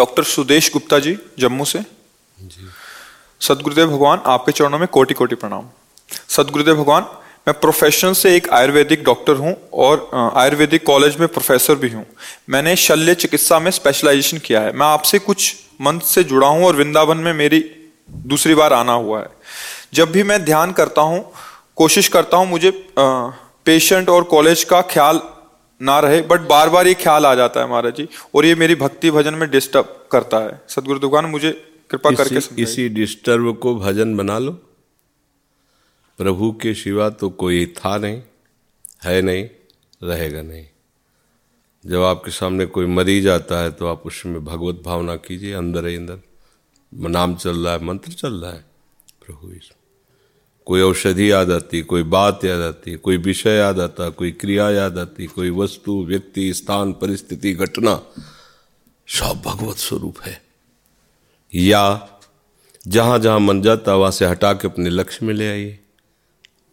Doctor Sudesh Gupta ji Jammu से। सदगुरुदेव भगवान आपके चरणों में कोटि कोटि प्रणाम। सदगुरुदेव भगवान मैं प्रोफेशन से एक आयुर्वेदिक डॉक्टर हूँ और आयुर्वेदिक कॉलेज में प्रोफेसर भी हूँ। मैंने शल्य चिकित्सा में स्पेशलाइजेशन किया है। मैं आपसे कुछ मंथ से जुड़ा हूँ और वृंदावन में मेरी दूसरी बार आना हुआ है। जब भी मैं ध्यान करता हूँ कोशिश करता हूँ मुझे पेशेंट और कॉलेज का ख्याल ना रहे बट बार बार ये ख्याल आ जाता है महाराज जी और ये मेरी भक्ति भजन में डिस्टर्ब करता है। सदगुरु दुकान मुझे कृपा करके इसी, डिस्टर्ब को भजन बना लो। प्रभु के सिवा तो कोई था नहीं है नहीं रहेगा नहीं। जब आपके सामने कोई मरीज़ आता है तो आप उसमें भगवत भावना कीजिए अंदर ही अंदर। नाम चल रहा है मंत्र चल रहा है प्रभु ईश्वर। कोई औषधि याद आती, कोई बात याद आती, कोई विषय याद आता, कोई क्रिया याद आती, कोई वस्तु, व्यक्ति, स्थान, परिस्थिति, घटना, सब भगवत स्वरूप है। या जहाँ जहाँ मन जाता, वहाँ से हटा के अपने लक्ष्य में ले आइए।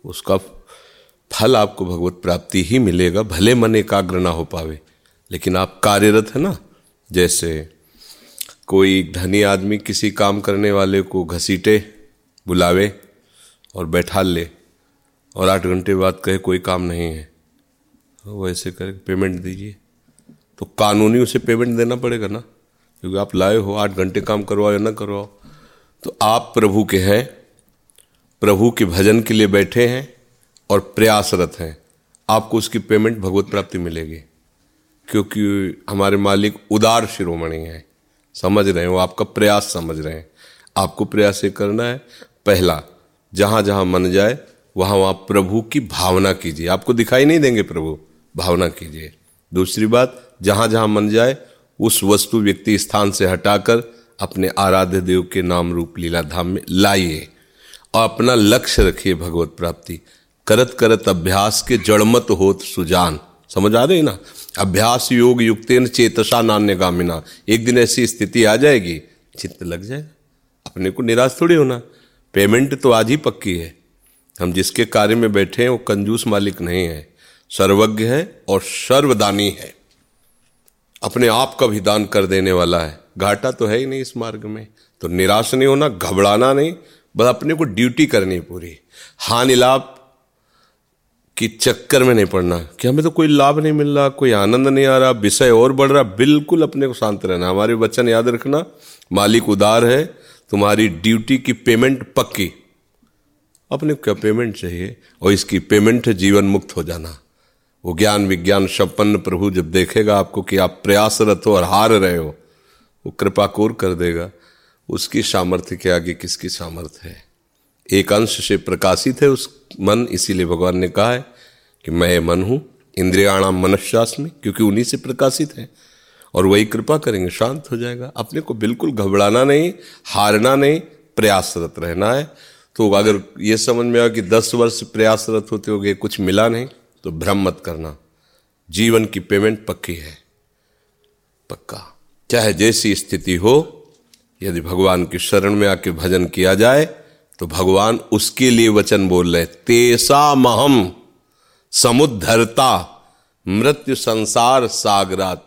उसका फल आपको भगवत प्राप्ति ही मिलेगा, भले मन एकाग्र ना हो पावे। लेकिन आप कार्यरत है ना, जैसे कोई धनी आदमी किसी काम करने वाले को घसीटे, बुलावे और बैठा ले और आठ घंटे बाद कहे, कोई काम नहीं है। तो वैसे कर पेमेंट दीजिए। तो कानूनी उसे पेमेंट देना पड़ेगा ना? क्योंकि आप लाए हो, आठ घंटे काम करवाओ या ना करवाओ। तो आप प्रभु के हैं, प्रभु के भजन के लिए बैठे हैं और प्रयासरत हैं। आपको उसकी पेमेंट भगवत प्राप्ति मिलेगी। क्योंकि हमारे मालिक उदार शिरोमणि हैं। समझ रहे हैं, वो आपका प्रयास समझ रहे हैं। आपको प्रयास ये करना है, पहला जहाँ जहाँ मन जाए, वहाँ वहाँ प्रभु की भावना कीजिए। आपको दिखाई नहीं देंगे प्रभु, भावना कीजिए। दूसरी बात, जहाँ जहाँ मन जाए, उस वस्तु व्यक्ति स्थान से हटाकर अपने आराध्य देव के नाम रूप लीला धाम में लाइए और अपना लक्ष्य रखिए भगवत प्राप्ति। करत करत अभ्यास के जड़मत होत सुजान। समझ आ रही ना? अभ्यास योग युक्तेन चेतसा नान्य गामिना। एक दिन ऐसी स्थिति आ जाएगी, चित्त लग जाएगा। अपने को निराश थोड़ी होना। पेमेंट तो आज ही पक्की है। हम जिसके कार्य में बैठे हैं, वो कंजूस मालिक नहीं है। सर्वज्ञ है और सर्वदानी है। अपने आप का भी दान कर देने वाला है। घाटा तो है ही नहीं इस मार्ग में। तो निराश नहीं होना, घबराना नहीं, बस अपने को ड्यूटी करनी है पूरी। हानि लाभ की चक्कर में नहीं पड़ना। कि हमें तो कोई लाभ नहीं मिल रहा, कोई आनंद नहीं आ रहा, विषय और बढ़ रहा, बिल्कुल अपने को शांत रहना। हमारे वचन याद रखना, मालिक उदार है तुम्हारी ड्यूटी की पेमेंट पक्की। अपने क्या पेमेंट चाहिए? और इसकी पेमेंट है जीवन मुक्त हो जाना। वो ज्ञान विज्ञान संपन्न प्रभु जब देखेगा आपको कि आप प्रयासरत हो और हार रहे हो, वो कृपा कोर कर देगा। उसकी सामर्थ्य के आगे किसकी सामर्थ्य है? एक अंश से प्रकाशित है उस मन, इसीलिए भगवान ने कहा है कि मैं मन हूँ, इंद्रियाणाम मनस्यास में क्योंकि उन्हीं से प्रकाशित है। और वही कृपा करेंगे, शांत हो जाएगा। अपने को बिल्कुल घबराना नहीं, हारना नहीं, प्रयासरत रहना है। तो अगर ये समझ में आया कि दस वर्ष प्रयासरत होते हो गए कुछ मिला नहीं तो भ्रम मत करना। जीवन की पेमेंट पक्की है। पक्का। चाहे जैसी स्थिति हो, यदि भगवान की शरण में आके भजन किया जाए तो भगवान उसके लिए वचन बोल रहे तेसा महम, समुद्धरता, मृत्यु संसार सागरात।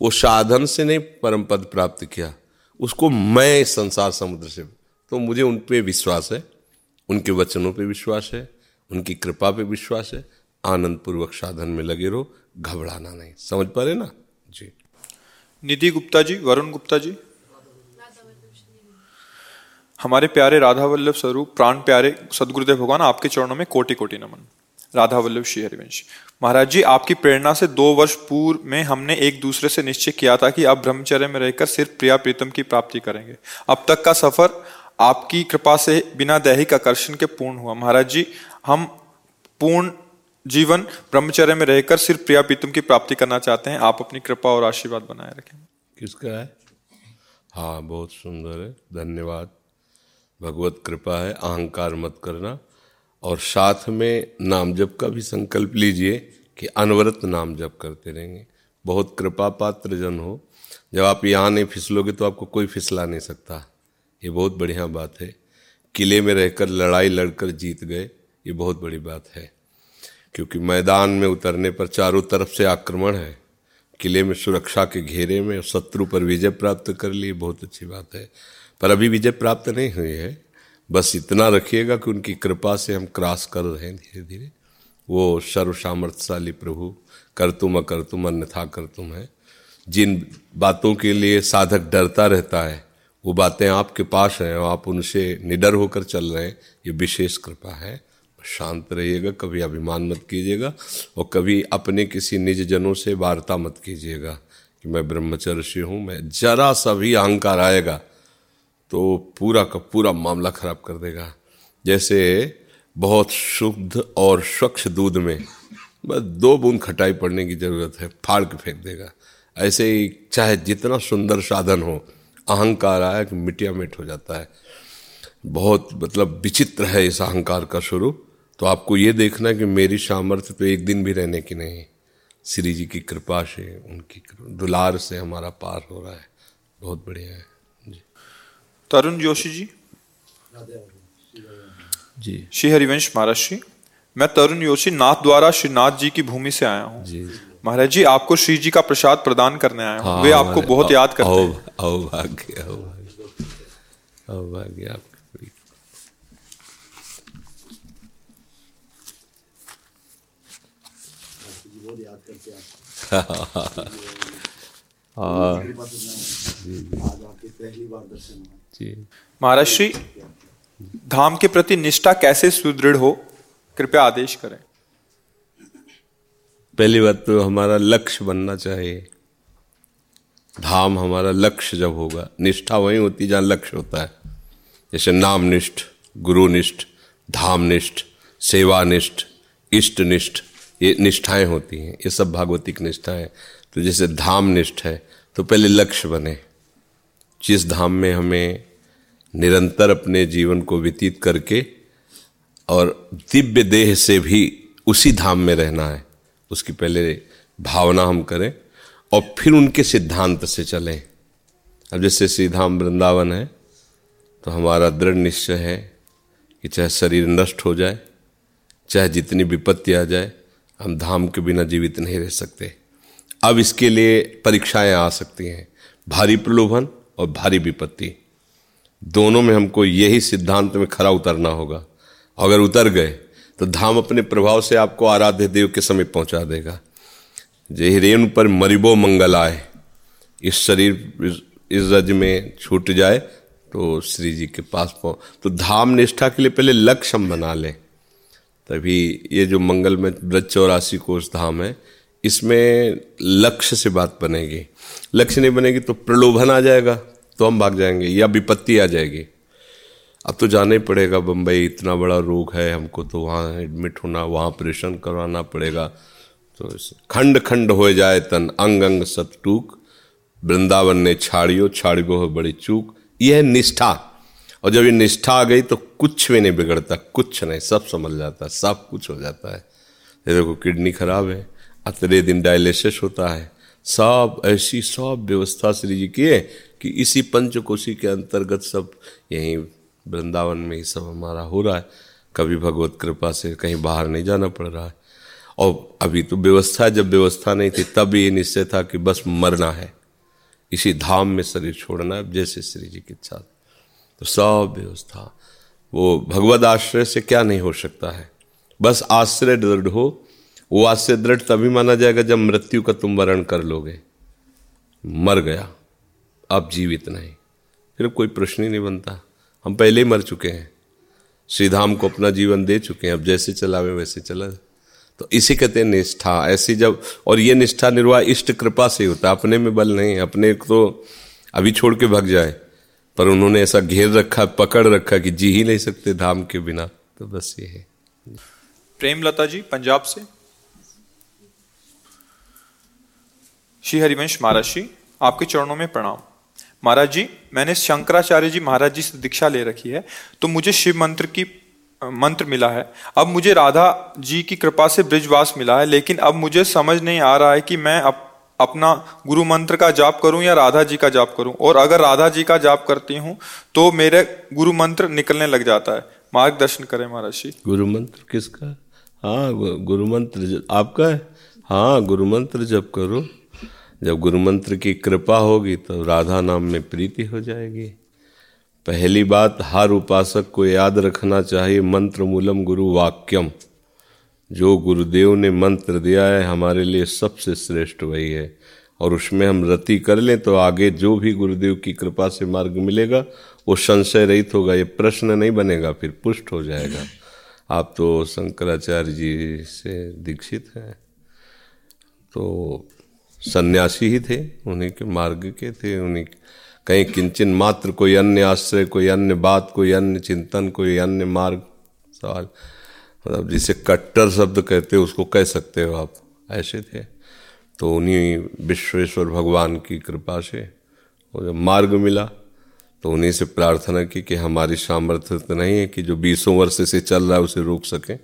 वो साधन से नहीं, परम पद प्राप्त किया। उसको मैं संसार समुद्र से तो मुझे उन पे विश्वास है, उनके वचनों पे विश्वास है, उनकी कृपा पे विश्वास है। आनंद पूर्वक साधन में लगे रहो, घबराना नहीं। समझ पा रहे ना? जी। निधि गुप्ता जी, वरुण गुप्ता जी। हमारे प्यारे राधा वल्लभ स्वरूप, प्राण प्यारे सदगुरुदेव भगवान, आपके चरणों में कोटि कोटि नमन। राधा वल्लभ श्री हरिवंश। महाराज जी, आपकी प्रेरणा से दो वर्ष पूर्व में हमने एक दूसरे से निश्चय किया था कि आप ब्रह्मचर्य में रहकर सिर्फ़ प्रिया प्रीतम की प्राप्ति करेंगे। अब तक का सफ़र आपकी कृपा से बिना दैहिक आकर्षण के पूर्ण हुआ। महाराज जी, हम पूर्ण जीवन ब्रह्मचर्य में रहकर सिर्फ़ प्रिया प्रीतम की प्राप्ति करना चाहते हैं। आप अपनी कृपा और आशीर्वाद बनाए रखें। किसका है? हाँ बहुत सुंदर है। धन्यवाद। भगवत कृपा है। अहंकार मत करना। और साथ में नाम जप का भी संकल्प लीजिए कि अनवरत नाम जप करते रहेंगे। बहुत कृपा पात्र जन हो। जब आप यहाँ नहीं फिसलोगे तो आपको कोई फिसला नहीं सकता। ये बहुत बढ़िया बात है। किले में रहकर लड़ाई लड़कर जीत गए, ये बहुत बड़ी बात है। क्योंकि मैदान में उतरने पर चारों तरफ़ से आक्रमण है। किले में सुरक्षा के घेरे में शत्रु पर विजय प्राप्त कर लिए, बहुत अच्छी बात है। पर अभी विजय प्राप्त नहीं हुई है। बस इतना रखिएगा कि उनकी कृपा से हम क्रॉस कर रहे हैं धीरे धीरे वो सर्व सामर्थ्यशाली प्रभु, कर तुम अकर तुम, अन्यथा कर तुम है। जिन बातों के लिए साधक डरता रहता है, वो बातें आपके पास हैं और आप उनसे निडर होकर चल रहे हैं। ये विशेष कृपा है। शांत रहिएगा, कभी अभिमान मत कीजिएगा और कभी अपने किसी निज जनों से वार्ता मत कीजिएगा कि मैं ब्रह्मचर्य हूँ, मैं जरा सा भी अहंकार आएगा तो पूरा का पूरा मामला खराब कर देगा। जैसे बहुत शुद्ध और स्वच्छ दूध में बस दो बूंद खटाई पड़ने की ज़रूरत है, फाड़ के फेंक देगा। ऐसे ही चाहे जितना सुंदर साधन हो, अहंकार आया कि मिटिया मिट हो जाता है। बहुत मतलब विचित्र है इस अहंकार का स्वरूप। तो आपको ये देखना कि मेरी सामर्थ्य तो एक दिन भी रहने की नहीं। श्री जी की कृपा से, उनकी दुलार से हमारा पार हो रहा है। बहुत बढ़िया है। तरुण जोशी जी। जी। श्री हरिवंश महाराज श्री मैं तरुण जोशी नाथ द्वारा श्री नाथ जी की भूमि से आया हूँ। महाराज जी आपको श्री जी का प्रसाद प्रदान करने आया हूँ। वे आपको बहुत याद करते हैं। अभाग्य अभाग्य अभाग्य आप। महाराज श्री धाम के प्रति निष्ठा कैसे सुदृढ़ हो? कृपया आदेश करें। पहली बात तो हमारा लक्ष्य बनना चाहिए। धाम हमारा लक्ष्य जब होगा निष्ठा वही होती है जहाँ लक्ष्य होता है। जैसे नामनिष्ठ गुरुनिष्ठ धामनिष्ठ सेवानिष्ठ इष्टनिष्ठ ये निष्ठाएँ होती हैं। ये सब भागवतिक निष्ठाएँ तो जैसे धाम निष्ठ है तो पहले लक्ष्य बने। जिस धाम में हमें निरंतर अपने जीवन को व्यतीत करके और दिव्य देह से भी उसी धाम में रहना है। उसकी पहले भावना हम करें और फिर उनके सिद्धांत से चलें। अब जैसे श्री धाम वृंदावन है तो हमारा दृढ़ निश्चय है कि चाहे शरीर नष्ट हो जाए, चाहे जितनी विपत्ति आ जाए, हम धाम के बिना जीवित नहीं रह सकते। अब इसके लिए परीक्षाएँ आ सकती हैं। भारी प्रलोभन और भारी विपत्ति। दोनों में हमको यही सिद्धांत में खरा उतरना होगा। अगर उतर गए तो धाम अपने प्रभाव से आपको आराध्य देव के समीप पहुँचा देगा। जे रेण पर मरिबो मंगल आए। इस शरीर, इस रज में छूट जाए तो श्री जी के पास पहुँच तो धाम निष्ठा के लिए पहले लक्ष्य हम बना लें। तभी ये जो मंगल में ब्रज चौरासी कोष धाम है, इसमें लक्ष्य से बात बनेगी। लक्ष्य नहीं बनेगी तो प्रलोभन आ जाएगा। तो हम भाग जाएँगे, या विपत्ति आ जाएगी। अब तो जाना ही पड़ेगा बम्बई इतना बड़ा रोग है हमको तो वहाँ एडमिट होना, वहाँ ऑपरेशन करवाना पड़ेगा। तो खंड खंड हो जाए तन, अंग अंग सतटूक वृंदावन ने छाड़ियो छाड़ियो हो बड़ी चूक। यह है निष्ठा। और जब ये निष्ठा आ गई तो कुछ भी नहीं बिगड़ता, कुछ नहीं, सब समझ जाता, सब कुछ हो जाता है। देखो, किडनी खराब है, अतरे दिन डायलिसिस होता है। सब ऐसी, सब व्यवस्था श्री जी की है कि इसी पंचकोशी के अंतर्गत सब यहीं वृंदावन में ही सब हमारा हो रहा है। कभी भगवत कृपा से कहीं बाहर नहीं जाना पड़ रहा है। और अभी तो व्यवस्था, जब व्यवस्था नहीं थी, तब ये निश्चय था कि बस मरना है। इसी धाम में शरीर छोड़ना है जैसे श्री जी की इच्छा तो सब व्यवस्था, वो भगवत आश्रय से क्या नहीं हो सकता है। बस आश्रय दृढ़ हो, वो आश्रय दृढ़ तभी माना जाएगा जब मृत्यु का तुम वर्ण कर लोगे। मर गया। अब जीवित नहीं फिर कोई प्रश्न ही नहीं बनता। हम पहले ही मर चुके हैं। श्रीधाम को अपना जीवन दे चुके हैं। अब जैसे चलावे वैसे चला। तो इसी कहते हैं निष्ठा, ऐसी जब, और ये निष्ठा निर्वाह इष्ट कृपा से होता है। अपने में बल नहीं अपने तो अभी छोड़ के भग जाए। पर उन्होंने ऐसा घेर रखा, पकड़ रखा कि जी ही नहीं सकते धाम के बिना। तो बस ये है। प्रेमलता जी, पंजाब से। श्री हरिवंश महाराज जी, आपके चरणों में प्रणाम। महाराज जी मैंने शंकराचार्य जी महाराज जी से दीक्षा ले रखी है तो मुझे शिव मंत्र की मंत्र मिला है। अब मुझे राधा जी की कृपा से ब्रिजवास मिला है लेकिन अब मुझे समझ नहीं आ रहा है कि मैं अप, अपना गुरु मंत्र का जाप करूँ या राधा जी का जाप करूँ। और अगर राधा जी का जाप करती हूँ तो मेरे गुरु मंत्र निकलने लग जाता है। मार्गदर्शन करें महाराज जी। गुरु मंत्र किसका? हाँ गुरु मंत्र आपका है? हाँ गुरु मंत्र जब करो। जब गुरु मंत्र की कृपा होगी तो राधा नाम में प्रीति हो जाएगी। पहली बात, हर उपासक को याद रखना चाहिए, मंत्र मूलम गुरु वाक्यम। जो गुरुदेव ने मंत्र दिया है, हमारे लिए सबसे श्रेष्ठ वही है। और उसमें हम रति कर लें तो आगे जो भी गुरुदेव की कृपा से मार्ग मिलेगा, वो संशय रहित होगा, ये प्रश्न नहीं बनेगा, फिर पुष्ट हो जाएगा। आप तो शंकराचार्य जी से दीक्षित हैं। तो सन्यासी ही थे, उन्हीं के मार्ग के थे, उन्हीं कहीं किंचन मात्र, कोई अन्य आश्रय, कोई अन्य बात, कोई अन्य चिंतन, कोई अन्य मार्ग, सवाल। मतलब जिसे कट्टर शब्द कहते उसको कह सकते हो आप। ऐसे थे। तो उन्हीं विश्वेश्वर भगवान की कृपा से वो जब मार्ग मिला तो उन्हीं से प्रार्थना की कि हमारी सामर्थ्य तो नहीं है कि जो बीसों वर्ष से चल रहा है, उसे रोक सकें।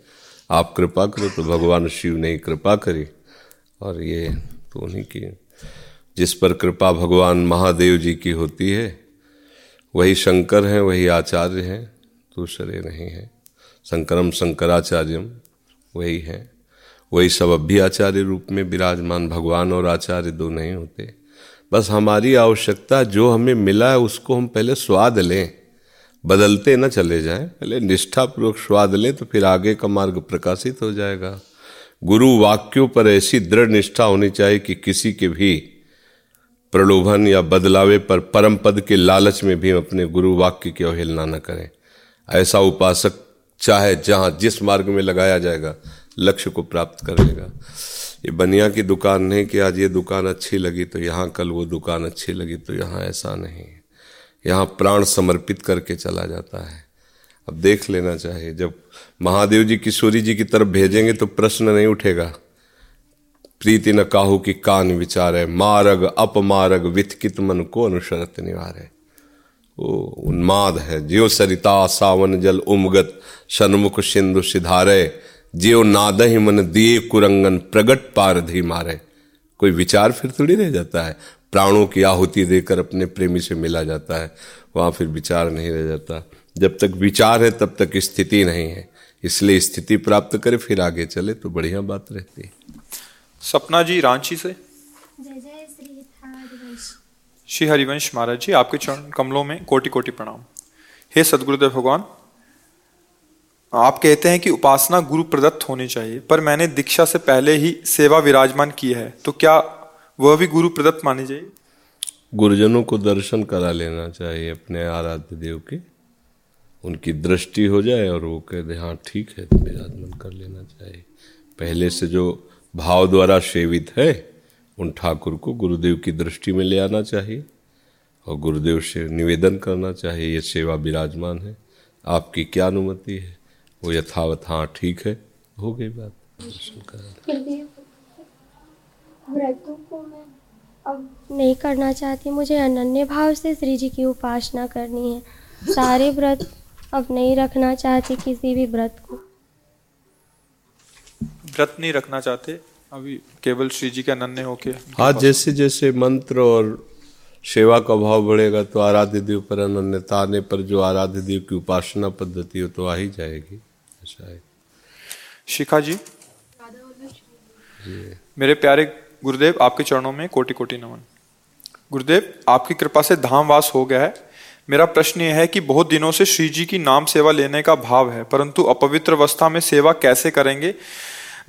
आप कृपा करो तो भगवान शिव ने कृपा करी। और ये तो उन्हीं की, जिस पर कृपा भगवान महादेव जी की होती है, वही शंकर हैं, वही आचार्य हैं दूसरे नहीं हैं। शंकरम शंकराचार्यम, वही हैं। वही सब अभी आचार्य रूप में विराजमान भगवान और आचार्य दो नहीं होते। बस हमारी आवश्यकता, जो हमें मिला है, उसको हम पहले स्वाद लें। बदलते न चले जाएँ, पहले निष्ठापूर्वक स्वाद लें तो फिर आगे का मार्ग प्रकाशित हो जाएगा। गुरु वाक्यों पर ऐसी दृढ़ निष्ठा होनी चाहिए कि किसी के भी प्रलोभन या बदलावे पर परम पद के लालच में भी अपने गुरु वाक्य की अवहेलना न करें। ऐसा उपासक चाहे जहाँ जिस मार्ग में लगाया जाएगा, लक्ष्य को प्राप्त कर लेगा। ये बनिया की दुकान नहीं कि आज ये दुकान अच्छी लगी तो यहाँ कल वो दुकान अच्छी लगी तो यहाँ ऐसा नहीं यहाँ प्राण समर्पित करके चला जाता है। अब देख लेना चाहिए। जब महादेव जी किशोरी जी की तरफ़ भेजेंगे तो प्रश्न नहीं उठेगा। प्रीति न काहू की कान विचार है मारग अपमारग विथकित मन को अनुशरत निवार। है ओ, उन्माद है, जियो सरिता सावन जल उमगत सन्मुख सिंधु सिधारे, जियो नाद ही मन दिए कुरंगन प्रगट पारधि मारे। कोई विचार फिर थोड़ी रह जाता है? प्राणों की आहुति देकर अपने प्रेमी से मिला जाता है। वहाँ फिर विचार नहीं रह जाता। जब तक विचार है तब तक स्थिति नहीं है। इसलिए स्थिति प्राप्त करे फिर आगे चले तो बढ़िया बात रहती है। सपना जी रांची से? श्री हरिवंश। महाराज जी आपके चरण कमलों में कोटि कोटि प्रणाम। हे सदगुरुदेव भगवान आप कहते हैं कि उपासना गुरु प्रदत्त होनी चाहिए पर मैंने दीक्षा से पहले ही सेवा विराजमान की है तो क्या वह भी गुरु प्रदत्त मानी जाए गुरुजनों को दर्शन करा लेना चाहिए अपने आराध्य देव के। उनकी दृष्टि हो जाए और वो कह दे हाँ ठीक है तो विराजमान कर लेना चाहिए पहले से जो भाव द्वारा सेवित है, उन ठाकुर को गुरुदेव की दृष्टि में ले आना चाहिए और गुरुदेव से निवेदन करना चाहिए, ये सेवा विराजमान है, आपकी क्या अनुमति है? वो यथावत हाँ ठीक है। हो गई बात। व्रतों को मैं अब नहीं करना चाहती। मुझे अनन्य भाव से श्री जी की उपासना करनी है। सारे व्रत अब नहीं रखना चाहती किसी भी व्रत को। व्रत नहीं रखना चाहते? अभी केवल श्री जी के अनन्य होके हाँ जैसे जैसे मंत्र और सेवा का भाव बढ़ेगा तो आराध्य देव पर अनन्यता आने पर जो आराध्य देव की उपासना पद्धति हो तो आ ही जाएगी। ऐसा है। शिखा जी? मेरे प्यारे गुरुदेव आपके चरणों में कोटि कोटि नमन। गुरुदेव आपकी कृपा से धाम वास हो गया है। मेरा प्रश्न यह है कि बहुत दिनों से श्री जी की नाम सेवा लेने का भाव है परंतु अपवित्र अवस्था में सेवा कैसे करेंगे?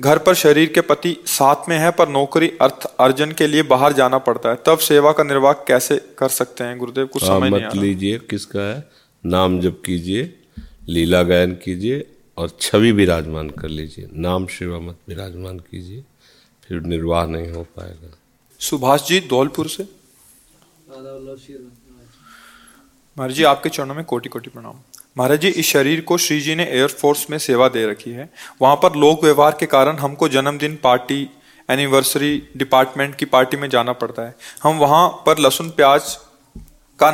घर पर शरीर के पति साथ में है पर नौकरी अर्थ अर्जन के लिए बाहर जाना पड़ता है। तब सेवा का निर्वाह कैसे कर सकते हैं? गुरुदेव कुछ हाँ, समझ नहीं लीजिए किसका है? नाम जब कीजिए लीला गायन कीजिए और छवि विराजमान कर लीजिए। नाम शिवा मत विराजमान कीजिए फिर निर्वाह नहीं हो पाएगा। सुभाष जी धौलपुर से? महाराज जी, आपके चरणों में कोटि कोटि प्रणाम। महाराज जी, इस शरीर को श्री जी ने एयरफोर्स में सेवा दे रखी है। वहाँ पर लोक व्यवहार के कारण हमको जन्मदिन पार्टी एनिवर्सरी डिपार्टमेंट की पार्टी में जाना पड़ता है। हम वहाँ पर लहसुन प्याज का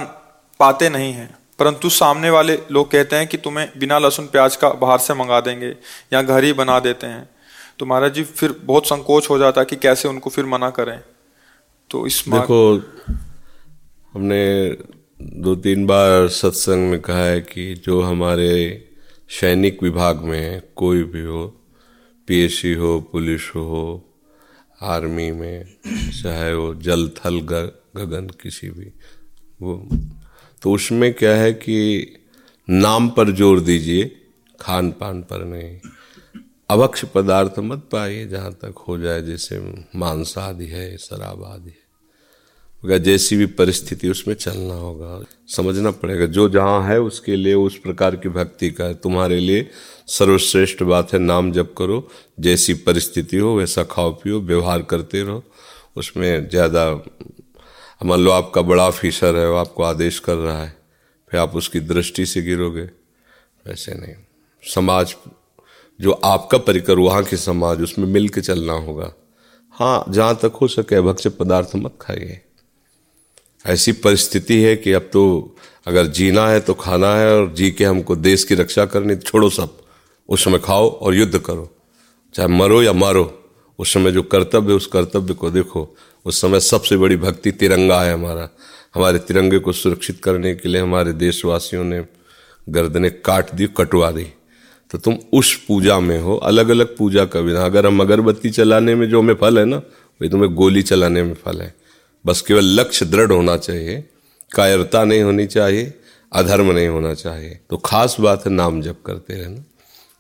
पाते नहीं हैं। परंतु सामने वाले लोग कहते हैं कि तुम्हें बिना लहसुन प्याज का बाहर से मंगा देंगे या घर ही बना देते हैं। तो महाराज जी, फिर बहुत संकोच हो जाता है कि कैसे उनको फिर मना करें। तो इस देखो, हमने दो तीन बार सत्संग में कहा है कि जो हमारे सैनिक विभाग में है, कोई भी हो पीएससी हो, पुलिस हो, आर्मी में, चाहे वो जल, थल गगन, किसी भी, वो। तो उसमें क्या है कि नाम पर ज़ोर दीजिए खान पान पर नहीं। अवक्ष पदार्थ मत पाइए जहाँ तक हो जाए, जैसे मांस आदि है, शराब आदि है। जैसी भी परिस्थिति, उसमें चलना होगा। समझना पड़ेगा, जो जहाँ है उसके लिए, उस प्रकार की भक्ति का है। तुम्हारे लिए सर्वश्रेष्ठ बात है, नाम जप करो, जैसी परिस्थिति हो, वैसा खाओ पियो, व्यवहार करते रहो। उसमें ज़्यादा, मान लो आपका बड़ा ऑफिसर है, वो आपको आदेश कर रहा है, फिर आप उसकी दृष्टि से गिरोगे। वैसे नहीं। समाज, जो आपका परिकर, वहाँ के समाज, उसमें मिल के चलना होगा। हाँ जहाँ तक हो सके, भक्ष्य पदार्थ मत खाइए। ऐसी परिस्थिति है कि अब तो अगर जीना है तो खाना है और जी के हमको देश की रक्षा करनी तो छोड़ो सब। उस समय खाओ और युद्ध करो। चाहे मरो या मारो, उस समय जो कर्तव्य उस कर्तव्य को देखो। उस समय सबसे बड़ी भक्ति तिरंगा है हमारा। हमारे तिरंगे को सुरक्षित करने के लिए हमारे देशवासियों ने गर्दने काट दी, कटवा दी। तो तुम उस पूजा में हो अलग अलग पूजा का विधान अगर हम अगरबत्ती चलाने में जो हमें फल है ना, वही तुम्हें गोली चलाने में फल है। बस केवल लक्ष्य दृढ़ होना चाहिए, कायरता नहीं होनी चाहिए, अधर्म नहीं होना चाहिए। तो खास बात है, नाम जप करते रहना।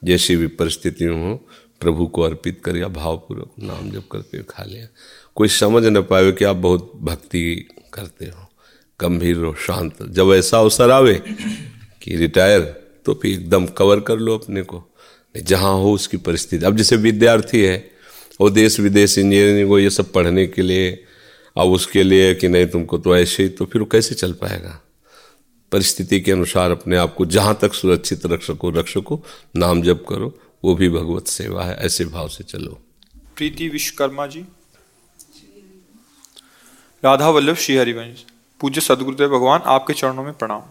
जैसी भी परिस्थितियों हो, प्रभु को अर्पित कर या भावपूर्वक नाम जप करते हुए खा लिया। कोई समझ न पाए कि आप बहुत भक्ति करते हो, गंभीर हो, शांत। जब ऐसा अवसर आवे कि रिटायर तो फिर एकदम कवर कर लो अपने को। जहाँ हो उसकी परिस्थिति। अब जैसे विद्यार्थी है, वो देश विदेश इंजीनियरिंग वो ये सब पढ़ने के लिए अब उसके लिए कि नहीं तुमको तो ऐसे ही तो फिर वो कैसे चल पाएगा? परिस्थिति के अनुसार अपने आप को जहाँ तक सुरक्षित रख सको रख सको, नाम जप करो, वो भी भगवत सेवा है, ऐसे भाव से चलो। प्रीति विश्वकर्मा जी। राधा वल्लभ श्री हरिवंश पूज्य सदगुरुदेव भगवान, आपके चरणों में प्रणाम।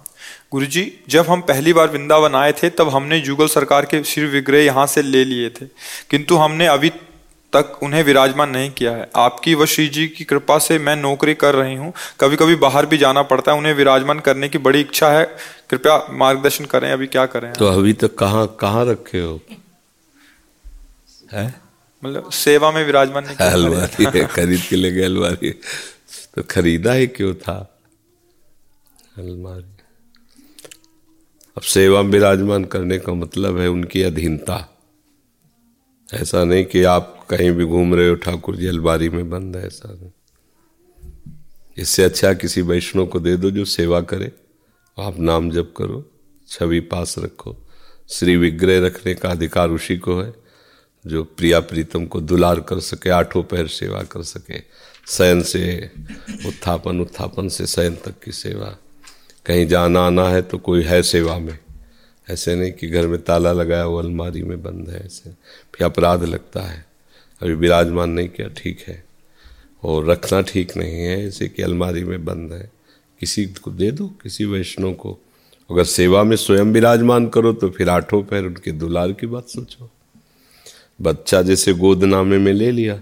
गुरु जी जब हम पहली बार वृंदावन आए थे, तब हमने जुगल सरकार के श्री विग्रह यहाँ से ले लिए थे। किंतु हमने अभी तक उन्हें विराजमान नहीं किया है। आपकी व श्री जी की कृपा से मैं नौकरी कर रही हूँ। कभी कभी बाहर भी जाना पड़ता है उन्हें विराजमान करने की बड़ी इच्छा है। कृपया मार्गदर्शन करें अभी क्या करें? तो अभी तक कहाँ कहाँ रखे हो? है? मतलब सेवा में विराजमान नहीं अलवारी है खरीद के ले गए अलमारी तो खरीदा ही क्यों था? अलमारी। अब सेवा में विराजमान करने का मतलब है उनकी अधीनता। ऐसा नहीं कि आप कहीं भी घूम रहे हो, ठाकुर जी अलबारी में बंद है ऐसा। इससे अच्छा किसी वैष्णव को दे दो जो सेवा करे। आप नाम जप करो, छवि पास रखो। श्री विग्रह रखने का अधिकार उसी को है, जो प्रिया प्रीतम को दुलार कर सके, आठों पैर सेवा कर सके। शयन से, उत्थापन उत्थापन से शयन तक की सेवा। कहीं जाना आना है तो कोई है सेवा में। ऐसे नहीं कि घर में ताला लगाया वो अलमारी में बंद है ऐसे। फिर अपराध लगता है। अभी विराजमान नहीं किया, ठीक है। और रखना ठीक नहीं है ऐसे कि अलमारी में बंद है। किसी को दे दो, किसी वैष्णव को। अगर सेवा में स्वयं विराजमान करो तो फिर आठों पैर उनके दुलार की बात सोचो। बच्चा जैसे गोदनामे में ले लिया,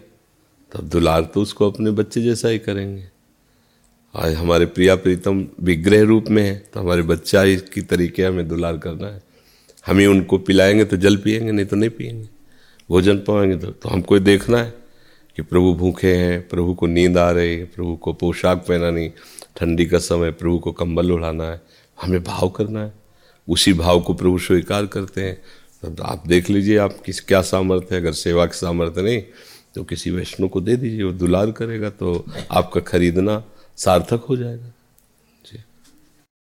तब दुलार तो उसको अपने बच्चे जैसा ही करेंगे। आज हमारे प्रिया प्रीतम विग्रह रूप में है तो हमारे बच्चा ही की तरीके हमें दुलार करना है। हम ही उनको पिलाएँगे तो जल पिएँगे, नहीं तो नहीं पिएँगे। भोजन पाएँगे तो, तो हमको देखना है कि प्रभु भूखे हैं प्रभु को नींद आ रही है प्रभु को पोशाक पहनानी ठंडी का समय प्रभु को कंबल उड़ाना है। हमें भाव करना है। उसी भाव को प्रभु स्वीकार करते हैं। तो आप देख लीजिए आप किस क्या सामर्थ्य है। अगर सेवा की सामर्थ्य नहीं तो किसी वैष्णव को दे दीजिए वो दुलार करेगा तो आपका खरीदना सार्थक हो जाएगा।